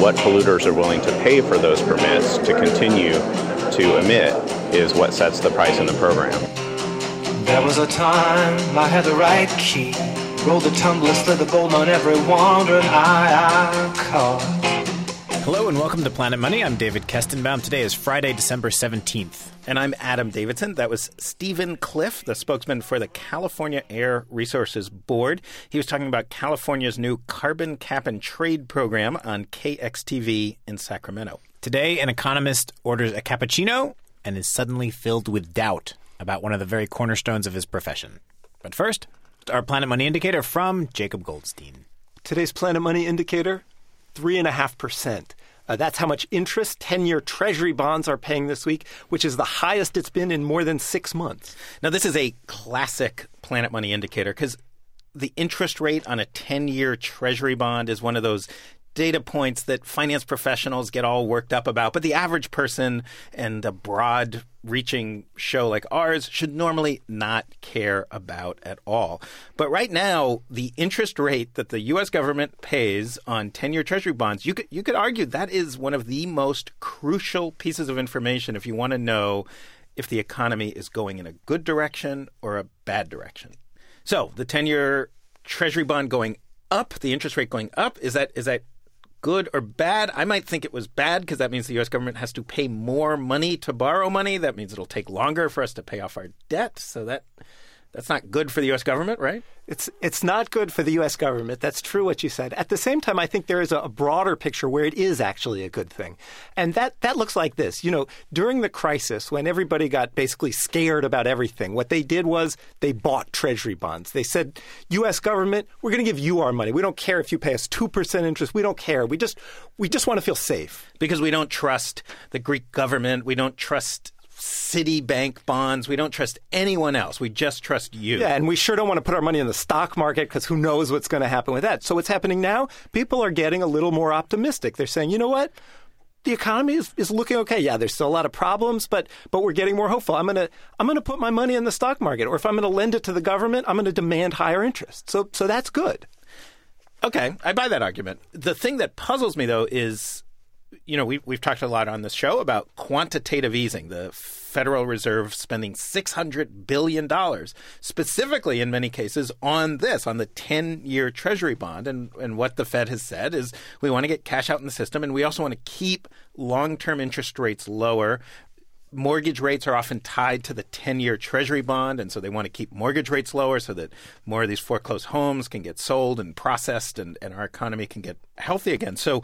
what polluters are willing to pay for those permits to continue to emit is what sets the price in the program. There was a time I had the right key. Rolled the tumbler, slid the gold on every wandering eye I caught. Hello and welcome to Planet Money. I'm David Kestenbaum. Today is Friday, December 17th. And I'm Adam Davidson. That was Stephen Cliff, the spokesman for the California Air Resources Board. He was talking about California's new carbon cap and trade program on KXTV in Sacramento. Today, an economist orders a cappuccino and is suddenly filled with doubt about one of the very cornerstones of his profession. But first, our Planet Money indicator from Jacob Goldstein. Today's Planet Money indicator 3.5%. Uh, that's how much interest 10 year Treasury bonds are paying this week, which is the highest it's been in more than six months. Now, this is a classic Planet Money indicator because the interest rate on a 10 year Treasury bond is one of those data points that finance professionals get all worked up about, but the average person and a broad reaching show like ours should normally not care about at all. But right now, the interest rate that the US government pays on 10-year treasury bonds, you could you could argue that is one of the most crucial pieces of information if you want to know if the economy is going in a good direction or a bad direction. So, the 10-year treasury bond going up, the interest rate going up, is that is that good or bad. I might think it was bad because that means the U.S. government has to pay more money to borrow money. That means it'll take longer for us to pay off our debt. So that that's not good for the U.S. government, right? It's it's not good for the U.S. government. That's true what you said. At the same time, I think there is a, broader picture where it is actually a good thing, and that that looks like this. You know, during the crisis, when everybody got basically scared about everything, what they did was they bought Treasury bonds. They said, "U.S. government, we're going to give you our money. We don't care if you pay us two percent interest. We don't care. We just we just want to feel safe because we don't trust the Greek government. We don't trust." Citibank bonds. We don't trust anyone else. We just trust you. Yeah, and we sure don't want to put our money in the stock market because who knows what's going to happen with that. So what's happening now? People are getting a little more optimistic. They're saying, you know what? The economy is, is looking okay. Yeah, there's still a lot of problems, but but we're getting more hopeful. I'm gonna I'm gonna put my money in the stock market, or if I'm gonna lend it to the government, I'm gonna demand higher interest. So so that's good. Okay, I buy that argument. The thing that puzzles me though is you know, we, we've talked a lot on this show about quantitative easing, the Federal Reserve spending $600 billion, specifically in many cases on this, on the 10 year Treasury bond. And, and what the Fed has said is we want to get cash out in the system, and we also want to keep long term interest rates lower. Mortgage rates are often tied to the 10 year Treasury bond, and so they want to keep mortgage rates lower so that more of these foreclosed homes can get sold and processed and, and our economy can get healthy again. So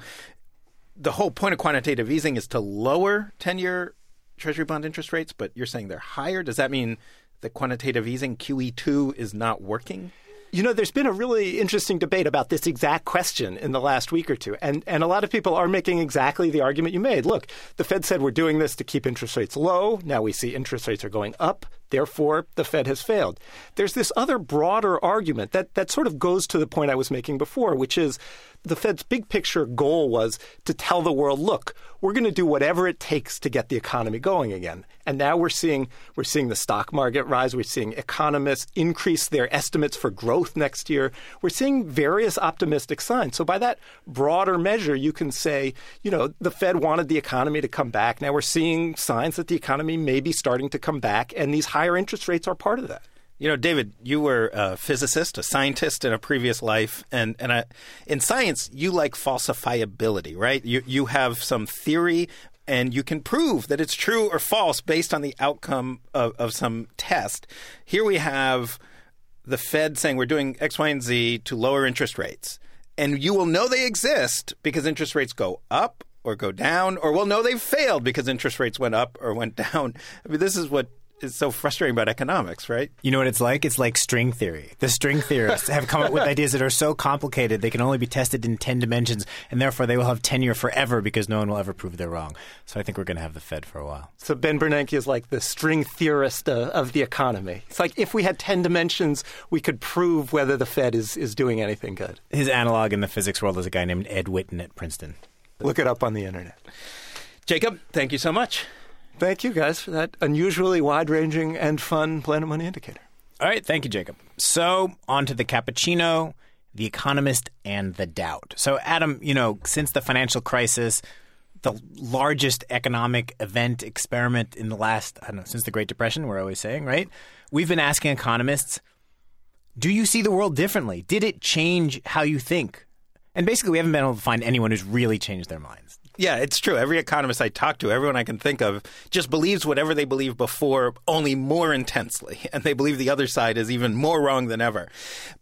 the whole point of quantitative easing is to lower 10 year Treasury bond interest rates, but you're saying they're higher. Does that mean that quantitative easing, QE2, is not working? You know, there's been a really interesting debate about this exact question in the last week or two. And, and a lot of people are making exactly the argument you made. Look, the Fed said we're doing this to keep interest rates low. Now we see interest rates are going up. Therefore, the Fed has failed. There's this other broader argument that, that sort of goes to the point I was making before, which is the Fed's big picture goal was to tell the world, look, we're going to do whatever it takes to get the economy going again. And now we're seeing we're seeing the stock market rise. We're seeing economists increase their estimates for growth next year. We're seeing various optimistic signs. So by that broader measure, you can say, you know, the Fed wanted the economy to come back. Now we're seeing signs that the economy may be starting to come back, and these higher interest rates are part of that. You know, David, you were a physicist, a scientist in a previous life, and and a, in science, you like falsifiability, right? You you have some theory, and you can prove that it's true or false based on the outcome of, of some test. Here we have the Fed saying we're doing X, Y, and Z to lower interest rates, and you will know they exist because interest rates go up or go down, or we'll know they've failed because interest rates went up or went down. I mean, this is what is so frustrating about economics, right? You know what it's like? It's like string theory. The string theorists have come up with ideas that are so complicated they can only be tested in 10 dimensions, and therefore they will have tenure forever because no one will ever prove they're wrong. So I think we're going to have the Fed for a while. So Ben Bernanke is like the string theorist uh, of the economy. It's like if we had 10 dimensions, we could prove whether the Fed is, is doing anything good. His analog in the physics world is a guy named Ed Witten at Princeton. Look it up on the internet. Jacob, thank you so much. Thank you guys for that unusually wide ranging and fun Planet Money indicator. All right. Thank you, Jacob. So, on to the cappuccino. The Economist and the Doubt. So, Adam, you know, since the financial crisis, the largest economic event experiment in the last, I don't know, since the Great Depression, we're always saying, right? We've been asking economists, do you see the world differently? Did it change how you think? And basically, we haven't been able to find anyone who's really changed their minds. Yeah, it's true. Every economist I talk to, everyone I can think of, just believes whatever they believed before, only more intensely. And they believe the other side is even more wrong than ever.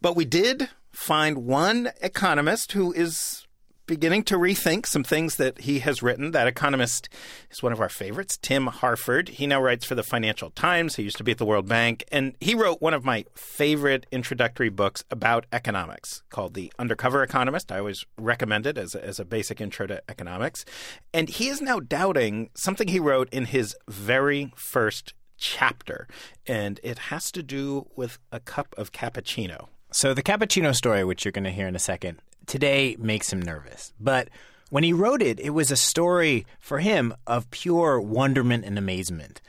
But we did find one economist who is beginning to rethink some things that he has written. That economist is one of our favorites, Tim Harford. He now writes for the Financial Times. He used to be at the World Bank. And he wrote one of my favorite introductory books about economics called The Undercover Economist. I always recommend it as a, as a basic intro to economics. And he is now doubting something he wrote in his very first chapter. And it has to do with a cup of cappuccino. So, the cappuccino story, which you're going to hear in a second, today makes him nervous. But when he wrote it, it was a story for him of pure wonderment and amazement.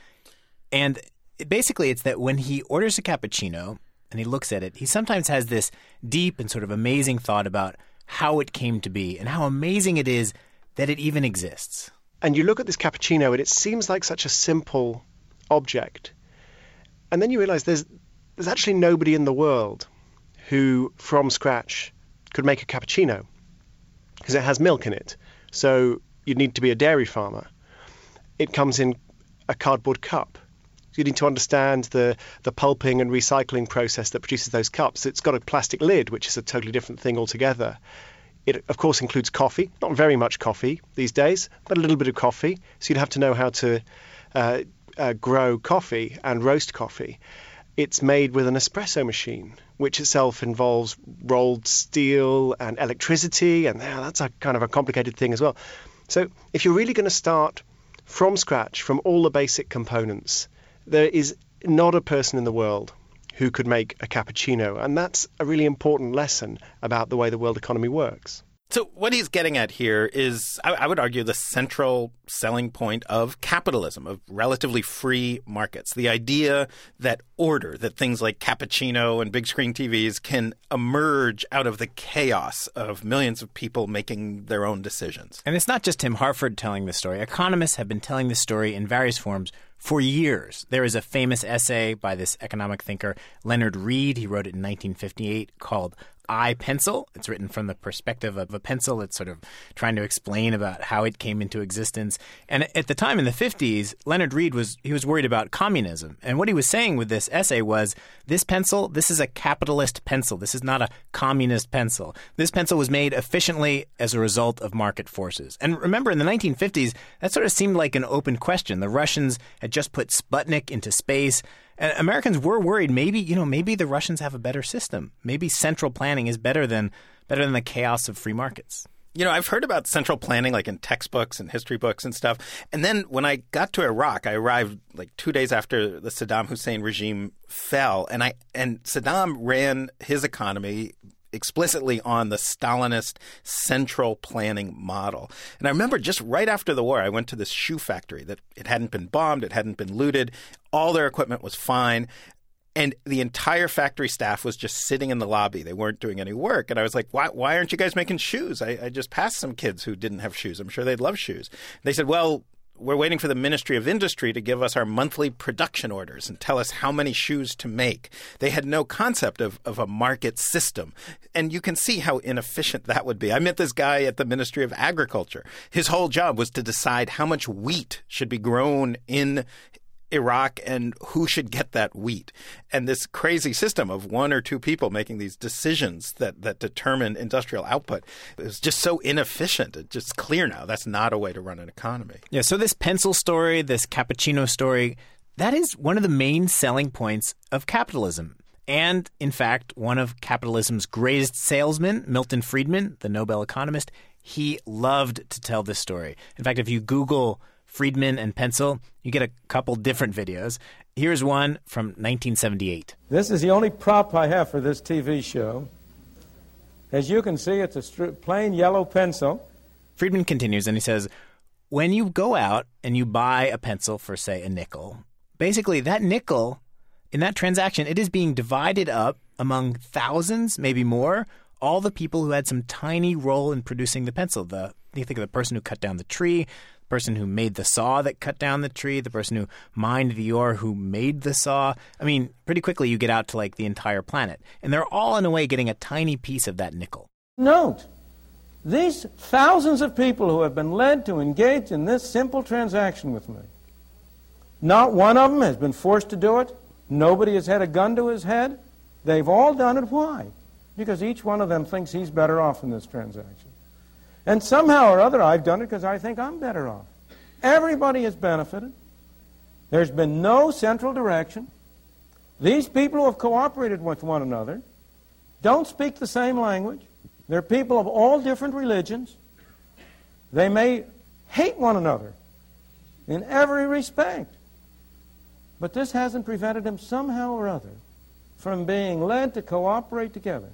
And basically, it's that when he orders a cappuccino and he looks at it, he sometimes has this deep and sort of amazing thought about how it came to be and how amazing it is that it even exists. And you look at this cappuccino and it seems like such a simple object. And then you realize there's there's actually nobody in the world who from scratch could make a cappuccino because it has milk in it. So you'd need to be a dairy farmer. It comes in a cardboard cup. You need to understand the, the pulping and recycling process that produces those cups. It's got a plastic lid, which is a totally different thing altogether. It, of course, includes coffee. Not very much coffee these days, but a little bit of coffee. So you'd have to know how to uh, uh, grow coffee and roast coffee. It's made with an espresso machine, which itself involves rolled steel and electricity, and yeah, that's a kind of a complicated thing as well. So if you're really going to start from scratch, from all the basic components, there is not a person in the world who could make a cappuccino, and that's a really important lesson about the way the world economy works. So, what he's getting at here is, I, I, would argue, the central selling point of capitalism, of relatively free markets. The idea that order, that things like cappuccino and big screen TVs can emerge out of the chaos of millions of people making their own decisions. And it's not just Tim Harford telling this story. Economists have been telling this story in various forms for years. There is a famous essay by this economic thinker, Leonard Read. He wrote it in 1958 called I pencil. It's written from the perspective of a pencil. It's sort of trying to explain about how it came into existence. And at the time in the 50s, Leonard Read was he was worried about communism. And what he was saying with this essay was this pencil, this is a capitalist pencil. This is not a communist pencil. This pencil was made efficiently as a result of market forces. And remember in the 1950s, that sort of seemed like an open question. The Russians had just put Sputnik into space. And Americans were worried maybe, you know, maybe the Russians have a better system. Maybe central planning is better than better than the chaos of free markets. You know, I've heard about central planning like in textbooks and history books and stuff. And then when I got to Iraq, I arrived like 2 days after the Saddam Hussein regime fell and I and Saddam ran his economy explicitly on the Stalinist central planning model. And I remember just right after the war, I went to this shoe factory that it hadn't been bombed, it hadn't been looted, all their equipment was fine. And the entire factory staff was just sitting in the lobby. They weren't doing any work. And I was like, why, why aren't you guys making shoes? I, I just passed some kids who didn't have shoes. I'm sure they'd love shoes. They said, well, we're waiting for the Ministry of Industry to give us our monthly production orders and tell us how many shoes to make. They had no concept of, of a market system. And you can see how inefficient that would be. I met this guy at the Ministry of Agriculture. His whole job was to decide how much wheat should be grown in Iraq and who should get that wheat. And this crazy system of one or two people making these decisions that, that determine industrial output is just so inefficient. It's just clear now that's not a way to run an economy. Yeah, so this pencil story, this cappuccino story, that is one of the main selling points of capitalism. And in fact, one of capitalism's greatest salesmen, Milton Friedman, the Nobel economist, he loved to tell this story. In fact, if you Google Friedman and pencil, you get a couple different videos. Here's one from 1978. This is the only prop I have for this TV show. As you can see, it's a plain yellow pencil. Friedman continues and he says, When you go out and you buy a pencil for, say, a nickel, basically that nickel in that transaction, it is being divided up among thousands, maybe more, all the people who had some tiny role in producing the pencil. The you think of the person who cut down the tree, person who made the saw that cut down the tree, the person who mined the ore who made the saw. I mean, pretty quickly you get out to like the entire planet. And they're all in a way getting a tiny piece of that nickel. Note, these thousands of people who have been led to engage in this simple transaction with me, not one of them has been forced to do it. Nobody has had a gun to his head. They've all done it. Why? Because each one of them thinks he's better off in this transaction. And somehow or other, I've done it because I think I'm better off. Everybody has benefited. There's been no central direction. These people who have cooperated with one another don't speak the same language. They're people of all different religions. They may hate one another in every respect. But this hasn't prevented them somehow or other from being led to cooperate together.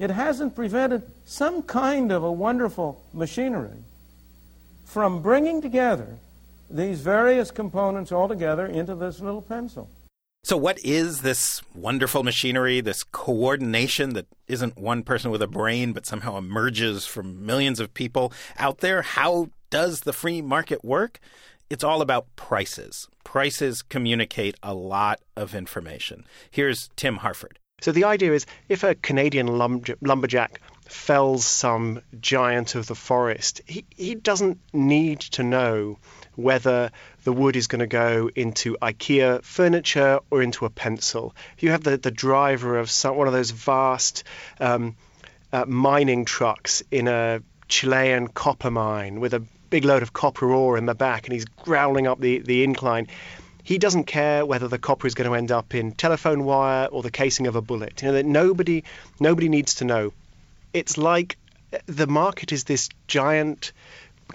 It hasn't prevented some kind of a wonderful machinery from bringing together these various components all together into this little pencil. So, what is this wonderful machinery, this coordination that isn't one person with a brain but somehow emerges from millions of people out there? How does the free market work? It's all about prices. Prices communicate a lot of information. Here's Tim Harford. So the idea is if a Canadian lumberjack fells some giant of the forest, he, he doesn't need to know whether the wood is going to go into IKEA furniture or into a pencil. You have the, the driver of some, one of those vast um, uh, mining trucks in a Chilean copper mine with a big load of copper ore in the back and he's growling up the, the incline. He doesn't care whether the copper is going to end up in telephone wire or the casing of a bullet. You know that nobody nobody needs to know. It's like the market is this giant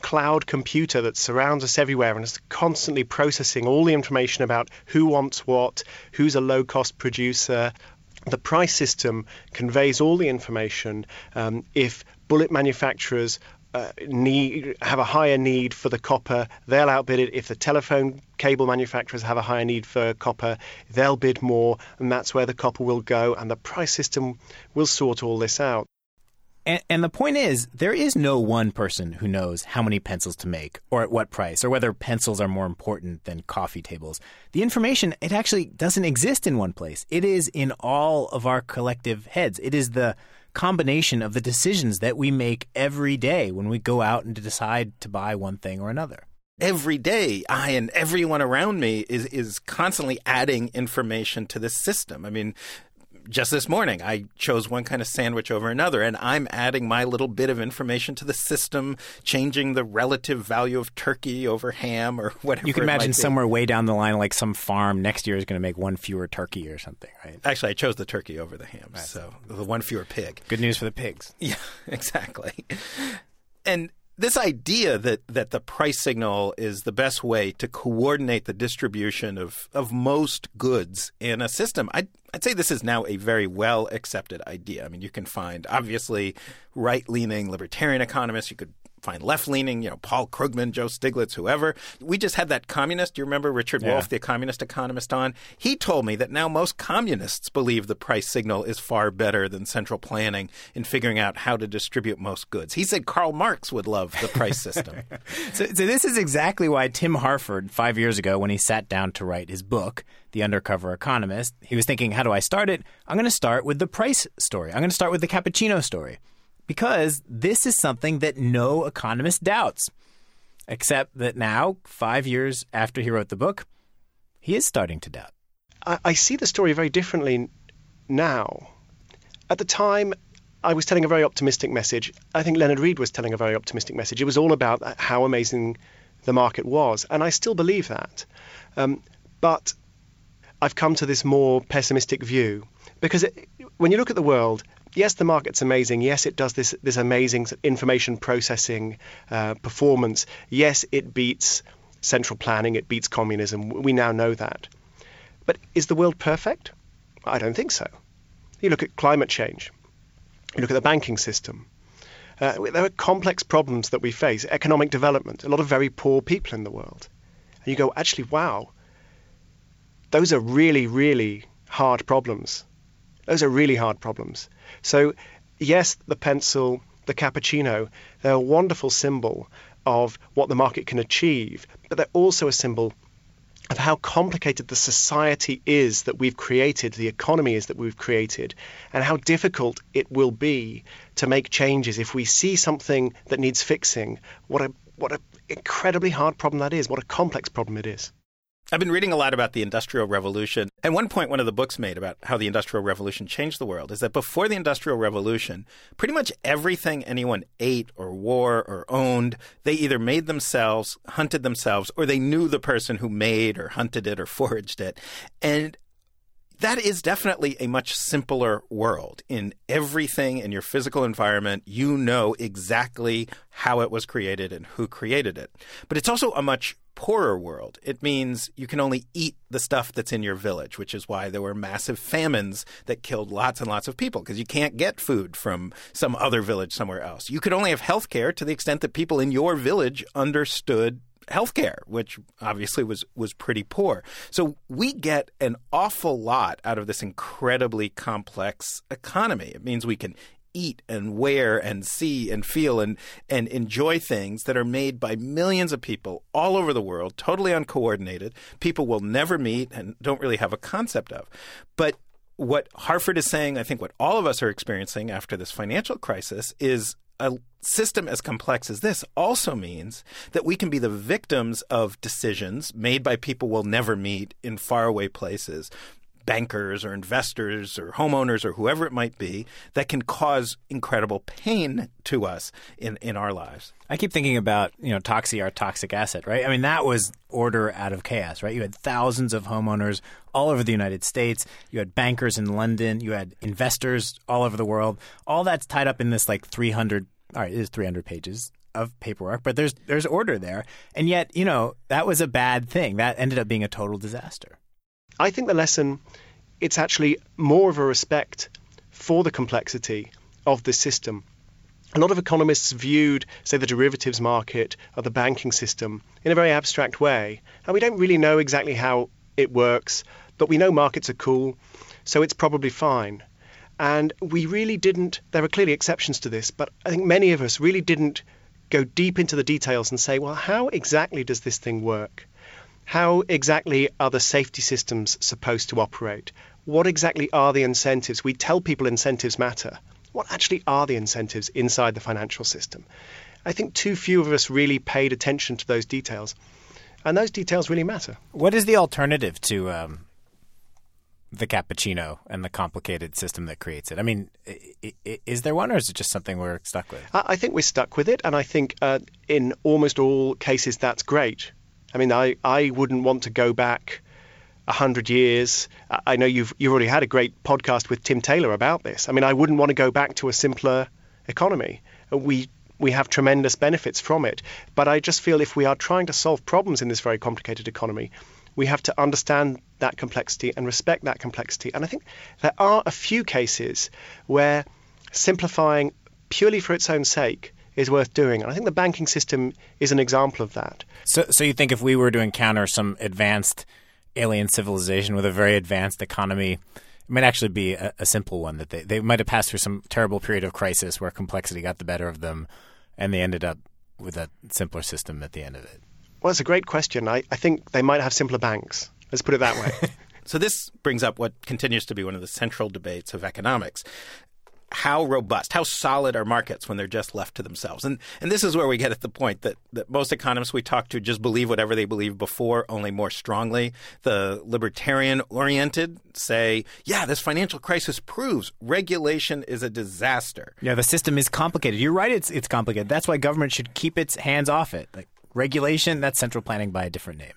cloud computer that surrounds us everywhere and is constantly processing all the information about who wants what, who's a low cost producer. The price system conveys all the information. Um, if bullet manufacturers uh, need have a higher need for the copper, they'll outbid it. If the telephone cable manufacturers have a higher need for copper, they'll bid more, and that's where the copper will go. And the price system will sort all this out. And, and, the point is, there is no one person who knows how many pencils to make, or at what price, or whether pencils are more important than coffee tables. The information, it actually doesn't exist in one place. It is in all of our collective heads. It is the combination of the decisions that we make every day when we go out and decide to buy one thing or another. Every day i and everyone around me is is constantly adding information to this system. I mean just this morning, I chose one kind of sandwich over another, and I'm adding my little bit of information to the system, changing the relative value of turkey over ham or whatever. You can imagine somewhere way down the line, like some farm next year is going to make one fewer turkey or something, right? Actually, I chose the turkey over the ham, right. so the one fewer pig. Good news for the pigs. Yeah, exactly. And this idea that, that the price signal is the best way to coordinate the distribution of, of most goods in a system, I'd, I'd say this is now a very well accepted idea. I mean, you can find obviously right leaning libertarian economists. You could find left leaning, you know, Paul Krugman, Joe Stiglitz, whoever. We just had that communist. Do you remember Richard yeah. Wolff, the communist economist, on? He told me that now most communists believe the price signal is far better than central planning in figuring out how to distribute most goods. He said Karl Marx would love the price system. so, so this is exactly why Tim Harford, five years ago, when he sat down to write his book, The Undercover Economist, he was thinking, how do I start it? I'm going to start with the price story. I'm going to start with the cappuccino story because this is something that no economist doubts. Except that now, five years after he wrote the book, he is starting to doubt. I, I see the story very differently now. At the time, I was telling a very optimistic message. I think Leonard Read was telling a very optimistic message. It was all about how amazing the market was, and I still believe that. Um, but I've come to this more pessimistic view because it, when you look at the world, yes, the market's amazing. Yes, it does this this amazing information processing uh, performance. Yes, it beats central planning. It beats communism. We now know that. But is the world perfect? I don't think so. You look at climate change. You look at the banking system. Uh, there are complex problems that we face. Economic development. A lot of very poor people in the world. And you go, actually, wow. Those are really, really hard problems. Those are really hard problems. So yes, the pencil, the cappuccino, they're a wonderful symbol of what the market can achieve, but they're also a symbol of how complicated the society is that we've created, the economy is that we've created, and how difficult it will be to make changes if we see something that needs fixing. What a what an incredibly hard problem that is. What a complex problem it is. I've been reading a lot about the Industrial Revolution. And one point one of the books made about how the Industrial Revolution changed the world is that before the Industrial Revolution, pretty much everything anyone ate or wore or owned, they either made themselves, hunted themselves, or they knew the person who made or hunted it or foraged it. And that is definitely a much simpler world. In everything in your physical environment, you know exactly how it was created and who created it. But it's also a much poorer world. It means you can only eat the stuff that's in your village, which is why there were massive famines that killed lots and lots of people because you can't get food from some other village somewhere else. You could only have health care to the extent that people in your village understood healthcare, which obviously was was pretty poor. So we get an awful lot out of this incredibly complex economy. It means we can eat and wear and see and feel and and enjoy things that are made by millions of people all over the world, totally uncoordinated. People will never meet and don't really have a concept of. But what Harford is saying, I think what all of us are experiencing after this financial crisis is a system as complex as this also means that we can be the victims of decisions made by people we'll never meet in faraway places bankers or investors or homeowners or whoever it might be that can cause incredible pain to us in, in our lives. I keep thinking about, you know, Toxie, our toxic asset, right? I mean, that was order out of chaos, right? You had thousands of homeowners all over the United States. You had bankers in London. You had investors all over the world. All that's tied up in this like 300 all right, it is 300 pages of paperwork, but there's there's order there. And yet, you know, that was a bad thing. That ended up being a total disaster. I think the lesson it's actually more of a respect for the complexity of the system. A lot of economists viewed, say, the derivatives market or the banking system in a very abstract way. And we don't really know exactly how it works, but we know markets are cool, so it's probably fine. And we really didn't, there are clearly exceptions to this, but I think many of us really didn't go deep into the details and say, well, how exactly does this thing work? How exactly are the safety systems supposed to operate? What exactly are the incentives? We tell people incentives matter. What actually are the incentives inside the financial system? I think too few of us really paid attention to those details. And those details really matter. What is the alternative to um, the cappuccino and the complicated system that creates it. I mean, is there one, or is it just something we're stuck with? I think we're stuck with it, and I think uh, in almost all cases that's great. I mean, I, I wouldn't want to go back a hundred years. I know you've you've already had a great podcast with Tim Taylor about this. I mean, I wouldn't want to go back to a simpler economy. Uh, we we have tremendous benefits from it, but I just feel if we are trying to solve problems in this very complicated economy, we have to understand that complexity and respect that complexity. And I think there are a few cases where simplifying purely for its own sake is worth doing. And I think the banking system is an example of that. So, so you think if we were to encounter some advanced alien civilization with a very advanced economy, it might actually be a, a simple one that they, they might have passed through some terrible period of crisis where complexity got the better of them and they ended up with a simpler system at the end of it. Well, it's a great question. I, I think they might have simpler banks. Let's put it that way. so this brings up what continues to be one of the central debates of economics how robust, how solid are markets when they're just left to themselves? And and this is where we get at the point that, that most economists we talk to just believe whatever they believed before, only more strongly. The libertarian oriented say, yeah, this financial crisis proves regulation is a disaster. Yeah, the system is complicated. You're right, it's it's complicated. That's why government should keep its hands off it. Like regulation, that's central planning by a different name.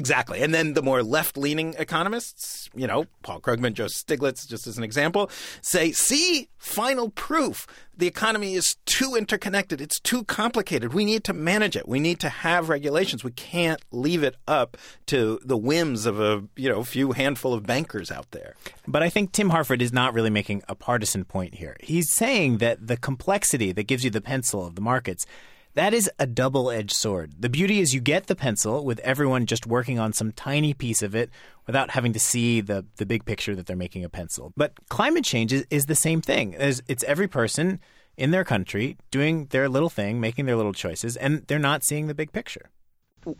Exactly. And then the more left leaning economists, you know, Paul Krugman, Joe Stiglitz, just as an example, say, see, final proof. The economy is too interconnected. It's too complicated. We need to manage it. We need to have regulations. We can't leave it up to the whims of a, you know, few handful of bankers out there. But I think Tim Harford is not really making a partisan point here. He's saying that the complexity that gives you the pencil of the markets That is a double edged sword. The beauty is you get the pencil with everyone just working on some tiny piece of it without having to see the, the big picture that they're making a pencil. But climate change is, is the same thing. It's, every person in their country doing their little thing, making their little choices, and they're not seeing the big picture.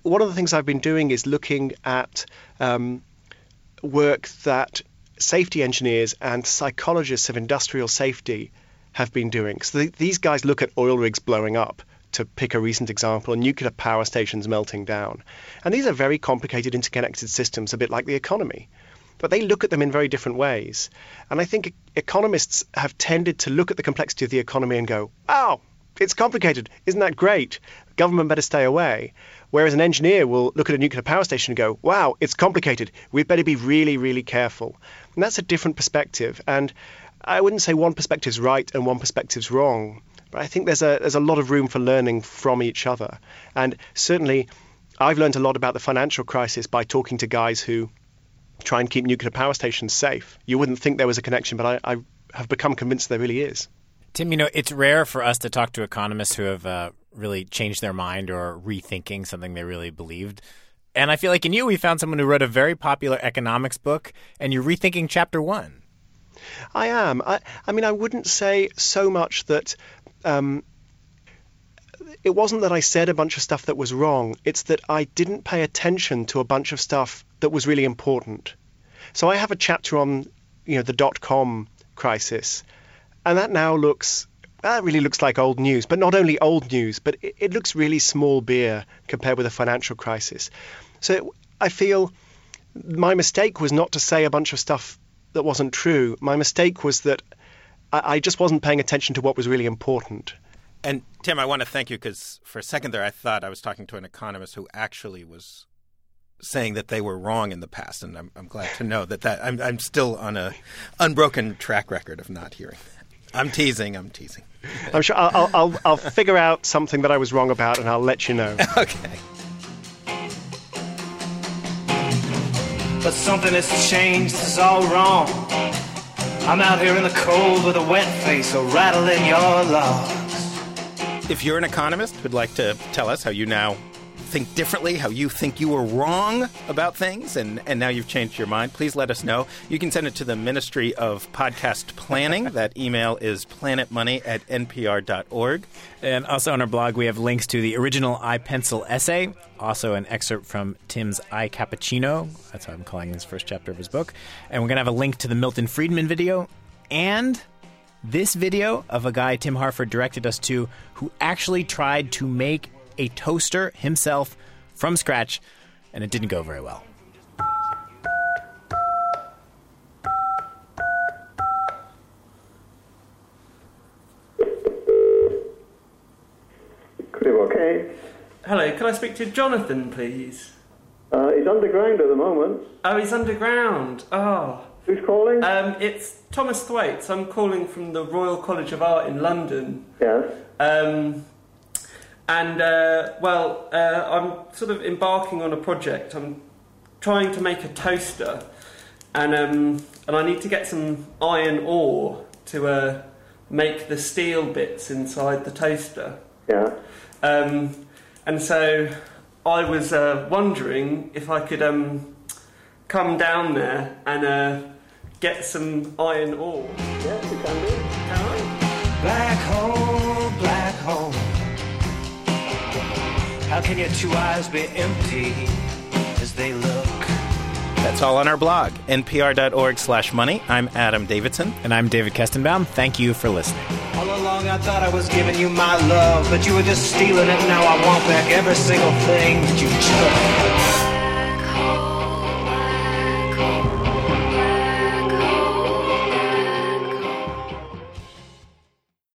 One of the things I've been doing is looking at um, work that safety engineers and psychologists of industrial safety have been doing. So th- these guys look at oil rigs blowing up to pick a recent example, nuclear power stations melting down. And these are very complicated interconnected systems, a bit like the economy. But they look at them in very different ways. And I think economists have tended to look at the complexity of the economy and go, wow, it's complicated. Isn't that great? Government better stay away. Whereas an engineer will look at a nuclear power station and go, wow, it's complicated. We'd better be really, really careful. And that's a different perspective. And I wouldn't say one perspective's right and one perspective's wrong. But I think there's a there's a lot of room for learning from each other. And certainly, I've learned a lot about the financial crisis by talking to guys who try and keep nuclear power stations safe. You wouldn't think there was a connection, but I, I have become convinced there really is. Tim, you know, it's rare for us to talk to economists who have uh, really changed their mind or rethinking something they really believed. And I feel like in you, we found someone who wrote a very popular economics book, and you're rethinking chapter one. I am. I, I mean, I wouldn't say so much that um, it wasn't that I said a bunch of stuff that was wrong. It's that I didn't pay attention to a bunch of stuff that was really important. So I have a chapter on, you know, the dot com crisis, and that now looks that really looks like old news. But not only old news, but it, it looks really small beer compared with the financial crisis. So I feel my mistake was not to say a bunch of stuff that wasn't true. My mistake was that I, I just wasn't paying attention to what was really important. And Tim, I want to thank you because for a second there, I thought I was talking to an economist who actually was saying that they were wrong in the past, and I'm, I'm glad to know that that I'm, I'm still on a unbroken track record of not hearing. That. I'm teasing. I'm teasing. I'm sure I'll, I'll, I'll figure out something that I was wrong about, and I'll let you know. okay. But something has changed. This is all wrong. I'm out here in the cold with a wet face, so rattling your logs. If you're an economist who'd like to tell us how you now think differently, how you think you were wrong about things, and, and now you've changed your mind, please let us know. You can send it to the Ministry of Podcast Planning. that email is planetmoney at npr.org. And also on our blog, we have links to the original iPencil essay, also an excerpt from Tim's iCappuccino. That's how I'm calling this first chapter of his book. And we're going to have a link to the Milton Friedman video and this video of a guy Tim Harford directed us to who actually tried to make a toaster himself from scratch, and it didn't go very well. Okay. Hello, can I speak to Jonathan, please? Uh, he's underground at the moment. Oh, he's underground. Oh. Who's calling? Um, it's Thomas Thwaites. I'm calling from the Royal College of Art in London. Yes. Um, and, uh, well, uh, I'm sort of embarking on a project. I'm trying to make a toaster, and, um, and I need to get some iron ore to uh, make the steel bits inside the toaster. Yeah. Um, and so I was uh, wondering if I could um, come down there and uh, get some iron ore. Yes, you can do. Can I? Black hole, How can your two eyes be empty as they look? That's all on our blog, npr.org slash money. I'm Adam Davidson. And I'm David Kestenbaum. Thank you for listening. All along I thought I was giving you my love, but you were just stealing it. Now I want back every single thing that you took.